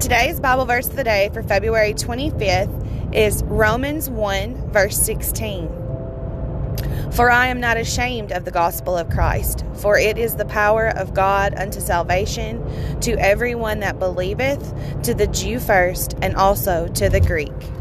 Today's Bible verse of the day for February 25th is Romans 1, verse 16. For I am not ashamed of the gospel of Christ, for it is the power of God unto salvation to everyone that believeth, to the Jew first, and also to the Greek.